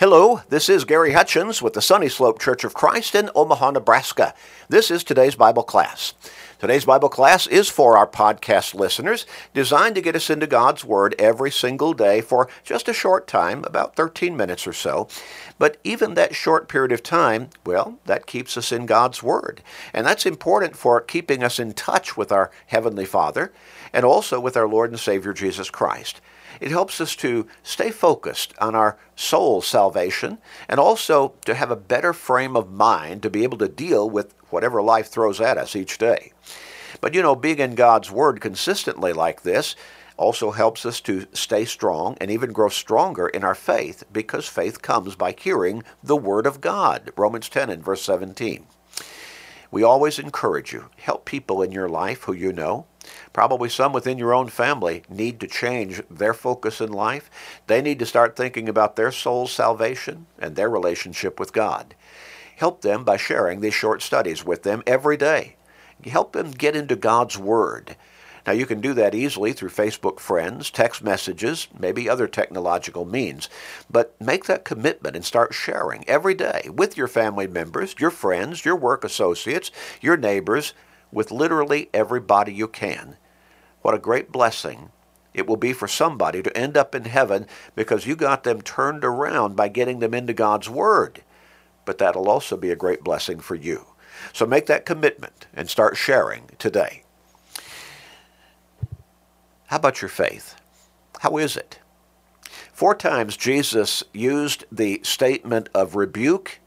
Hello, this is Gary Hutchins with the Sunny Slope Church of Christ in Omaha, Nebraska. This is today's Bible class. Today's Bible class is for our podcast listeners, designed to get us into God's Word every single day for just a short time, about 13 minutes or so. But even that short period of time, well, that keeps us in God's Word. And that's important for keeping us in touch with our Heavenly Father and also with our Lord and Savior Jesus Christ. It helps us to stay focused on our soul's salvation and also to have a better frame of mind to be able to deal with whatever life throws at us each day. But you know, being in God's Word consistently like this also helps us to stay strong and even grow stronger in our faith because faith comes by hearing the Word of God. Romans 10 and verse 17. We always encourage you, help people in your life who you know Probably some within your own family need to change their focus in life. They need to start thinking about their soul's salvation and their relationship with God. Help them by sharing these short studies with them every day. Help them get into God's Word. Now, you can do that easily through Facebook friends, text messages, maybe other technological means. But make that commitment and start sharing every day with your family members, your friends, your work associates, your neighbors, with literally everybody you can. What a great blessing it will be for somebody to end up in heaven because you got them turned around by getting them into God's Word. But that'll also be a great blessing for you. So make that commitment and start sharing today. How about your faith? How is it? Four times Jesus used the statement of rebuke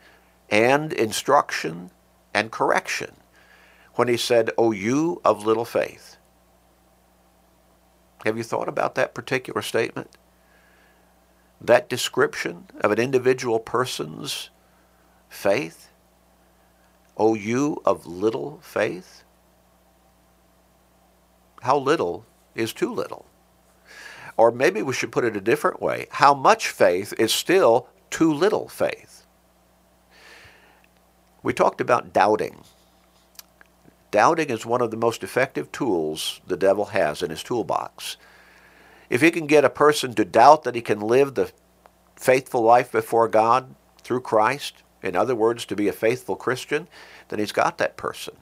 and instruction and correction when he said, O you of little faith. Have you thought about that particular statement? That description of an individual person's faith? O you of little faith? How little is too little? Or maybe we should put it a different way. How much faith is still too little faith? We talked about doubting Doubting is one of the most effective tools the devil has in his toolbox. If he can get a person to doubt that he can live the faithful life before God through Christ, in other words, to be a faithful Christian, then he's got that person.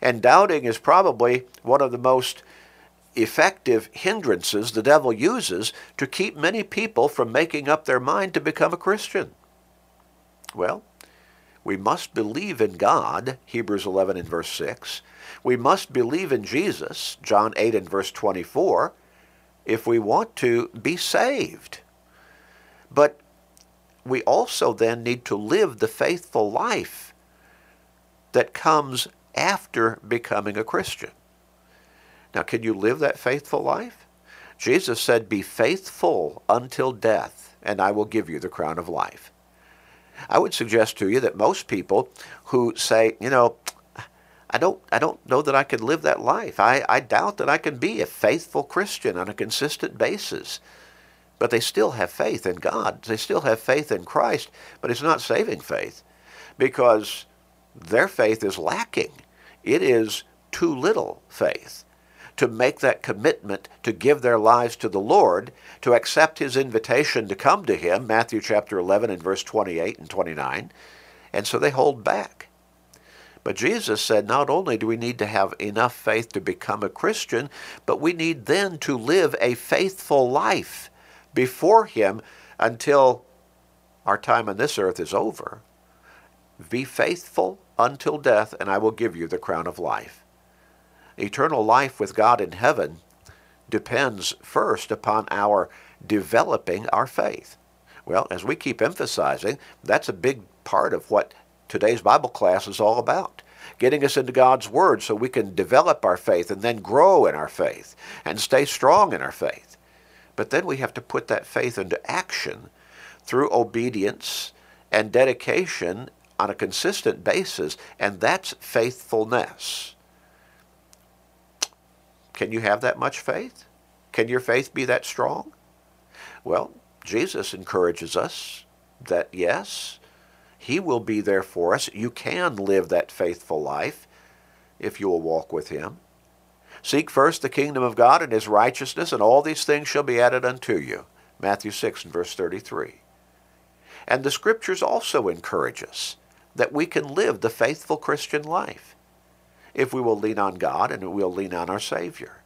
And doubting is probably one of the most effective hindrances the devil uses to keep many people from making up their mind to become a Christian. Well, we must believe in God, Hebrews 11 and verse 6. We must believe in Jesus, John 8 and verse 24, if we want to be saved. But we also then need to live the faithful life that comes after becoming a Christian. Now, can you live that faithful life? Jesus said, Be faithful until death, and I will give you the crown of life. I would suggest to you that most people who say, you know, I don't, I don't know that I can live that life. I, I doubt that I can be a faithful Christian on a consistent basis. But they still have faith in God. They still have faith in Christ, but it's not saving faith because their faith is lacking. It is too little faith to make that commitment to give their lives to the Lord, to accept his invitation to come to him, Matthew chapter 11 and verse 28 and 29, and so they hold back. But Jesus said not only do we need to have enough faith to become a Christian, but we need then to live a faithful life before him until our time on this earth is over. Be faithful until death, and I will give you the crown of life eternal life with God in heaven depends first upon our developing our faith. Well, as we keep emphasizing, that's a big part of what today's Bible class is all about. Getting us into God's Word so we can develop our faith and then grow in our faith and stay strong in our faith. But then we have to put that faith into action through obedience and dedication on a consistent basis, and that's faithfulness. Can you have that much faith? Can your faith be that strong? Well, Jesus encourages us that yes, He will be there for us. You can live that faithful life if you will walk with Him. Seek first the kingdom of God and His righteousness, and all these things shall be added unto you. Matthew 6 and verse 33. And the scriptures also encourage us that we can live the faithful Christian life if we will lean on God and we'll lean on our Savior.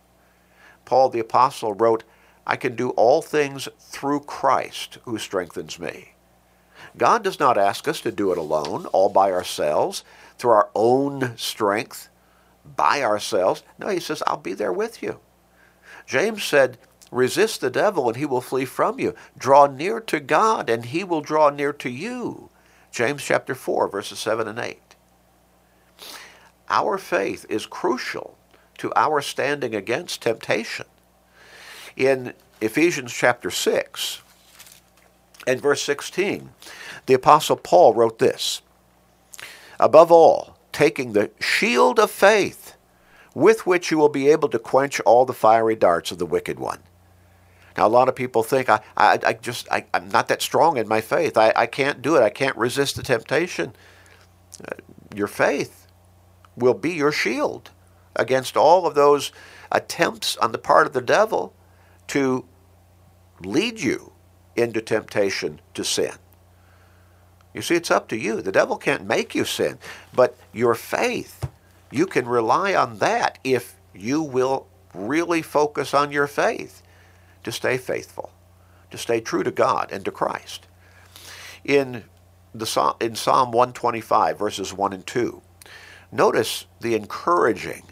Paul the Apostle wrote, I can do all things through Christ who strengthens me. God does not ask us to do it alone, all by ourselves, through our own strength, by ourselves. No, he says, I'll be there with you. James said, Resist the devil and he will flee from you. Draw near to God and he will draw near to you. James chapter 4, verses 7 and 8. Our faith is crucial to our standing against temptation. In Ephesians chapter 6 and verse 16, the Apostle Paul wrote this Above all, taking the shield of faith, with which you will be able to quench all the fiery darts of the wicked one. Now, a lot of people think I, I, I just I, am not that strong in my faith. I, I can't do it. I can't resist the temptation. Uh, your faith will be your shield against all of those attempts on the part of the devil to lead you into temptation to sin. You see, it's up to you. The devil can't make you sin, but your faith, you can rely on that if you will really focus on your faith to stay faithful, to stay true to God and to Christ. In, the, in Psalm 125, verses 1 and 2, notice the encouraging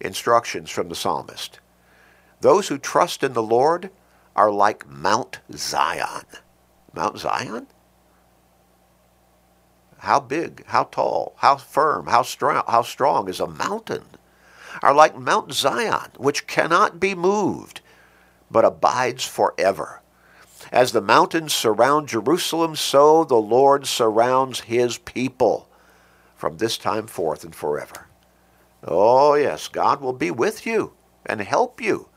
instructions from the psalmist. Those who trust in the Lord are like Mount Zion. Mount Zion? How big, how tall, how firm, how strong, how strong is a mountain? Are like Mount Zion, which cannot be moved, but abides forever. As the mountains surround Jerusalem, so the Lord surrounds his people from this time forth and forever. Oh, yes, God will be with you and help you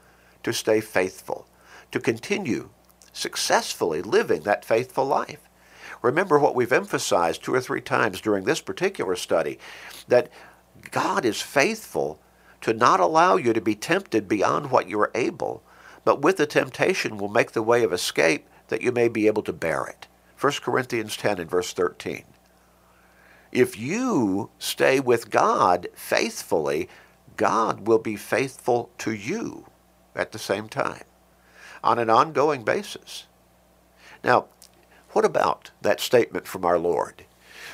to stay faithful to continue successfully living that faithful life. Remember what we've emphasized two or three times during this particular study that God is faithful to not allow you to be tempted beyond what you are able, but with the temptation will make the way of escape that you may be able to bear it. 1 Corinthians 10 and verse 13. If you stay with God faithfully, God will be faithful to you at the same time on an ongoing basis. Now, what about that statement from our Lord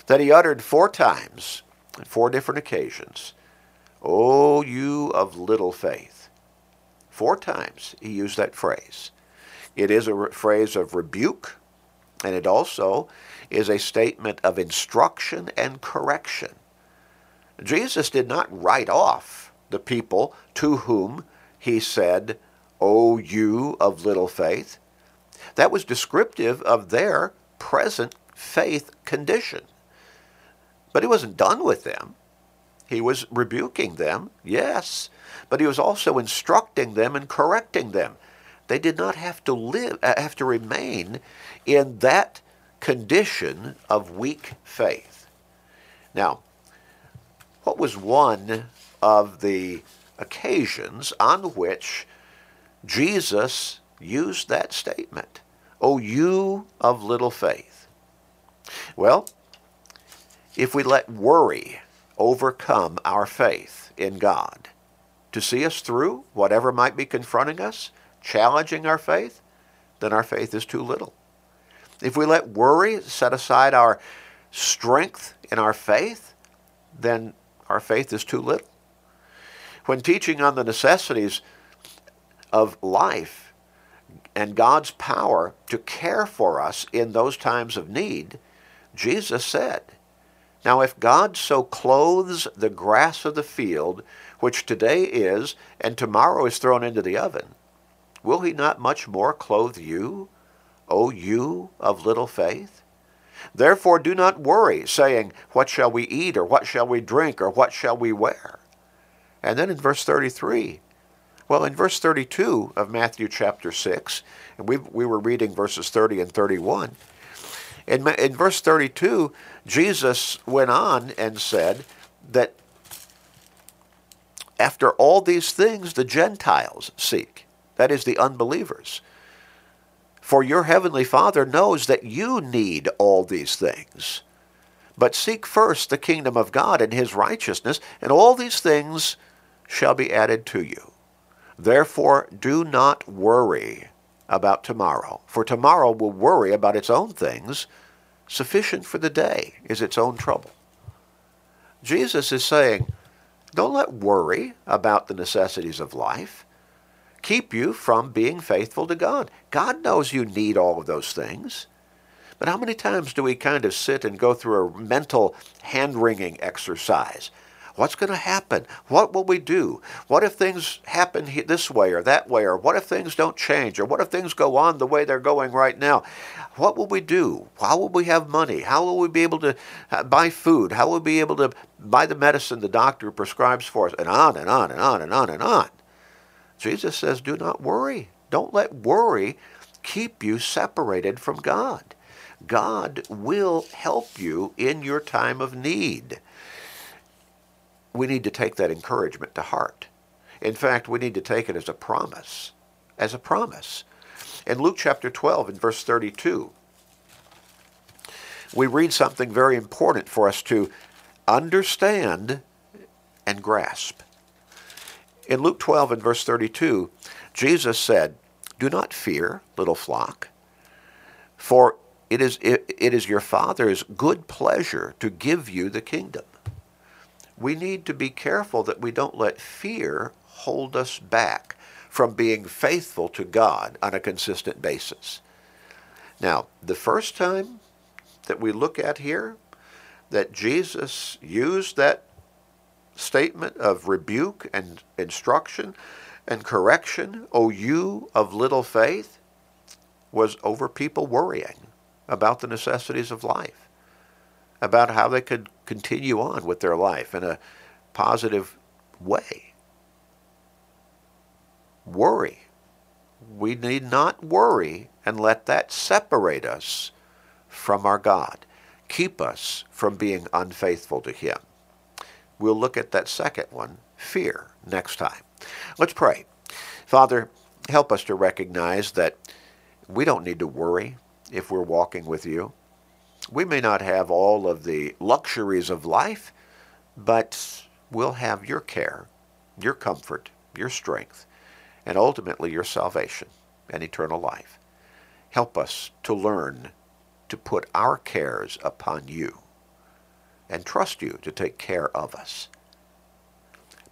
that he uttered four times on four different occasions? Oh, you of little faith. Four times he used that phrase. It is a phrase of rebuke, and it also is a statement of instruction and correction. Jesus did not write off the people to whom he said, O you of little faith. That was descriptive of their present faith condition. But he wasn't done with them. He was rebuking them, yes, but he was also instructing them and correcting them. They did not have to live, uh, have to remain in that condition of weak faith. Now, what was one of the occasions on which Jesus used that statement. O you of little faith. Well, if we let worry overcome our faith in God to see us through whatever might be confronting us, challenging our faith, then our faith is too little. If we let worry set aside our strength in our faith, then our faith is too little. When teaching on the necessities of life and God's power to care for us in those times of need, Jesus said, Now if God so clothes the grass of the field, which today is and tomorrow is thrown into the oven, will he not much more clothe you, O you of little faith? Therefore do not worry, saying, What shall we eat, or what shall we drink, or what shall we wear? And then in verse 33, well, in verse 32 of Matthew chapter 6, and we, we were reading verses 30 and 31, in, in verse 32, Jesus went on and said that after all these things the Gentiles seek, that is, the unbelievers. For your heavenly Father knows that you need all these things. But seek first the kingdom of God and his righteousness, and all these things shall be added to you. Therefore, do not worry about tomorrow, for tomorrow will worry about its own things. Sufficient for the day is its own trouble. Jesus is saying, don't let worry about the necessities of life keep you from being faithful to God. God knows you need all of those things. But how many times do we kind of sit and go through a mental hand wringing exercise? What's going to happen? What will we do? What if things happen this way or that way? Or what if things don't change? Or what if things go on the way they're going right now? What will we do? How will we have money? How will we be able to uh, buy food? How will we be able to buy the medicine the doctor prescribes for us? And on and on and on and on and on. Jesus says, do not worry. Don't let worry keep you separated from God. God will help you in your time of need. We need to take that encouragement to heart. In fact, we need to take it as a promise. As a promise. In Luke chapter 12 and verse 32, we read something very important for us to understand and grasp. In Luke 12 and verse 32, Jesus said, Do not fear, little flock, for it is, it, it is your Father's good pleasure to give you the kingdom. We need to be careful that we don't let fear hold us back from being faithful to God on a consistent basis. Now, the first time that we look at here that Jesus used that statement of rebuke and instruction and correction, O you of little faith, was over people worrying about the necessities of life, about how they could continue on with their life in a positive way. Worry. We need not worry and let that separate us from our God, keep us from being unfaithful to Him. We'll look at that second one, fear, next time. Let's pray. Father, help us to recognize that we don't need to worry if we're walking with you. We may not have all of the luxuries of life, but we'll have your care, your comfort, your strength, and ultimately your salvation and eternal life. Help us to learn to put our cares upon you and trust you to take care of us.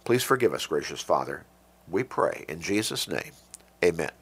Please forgive us, gracious Father. We pray in Jesus' name. Amen.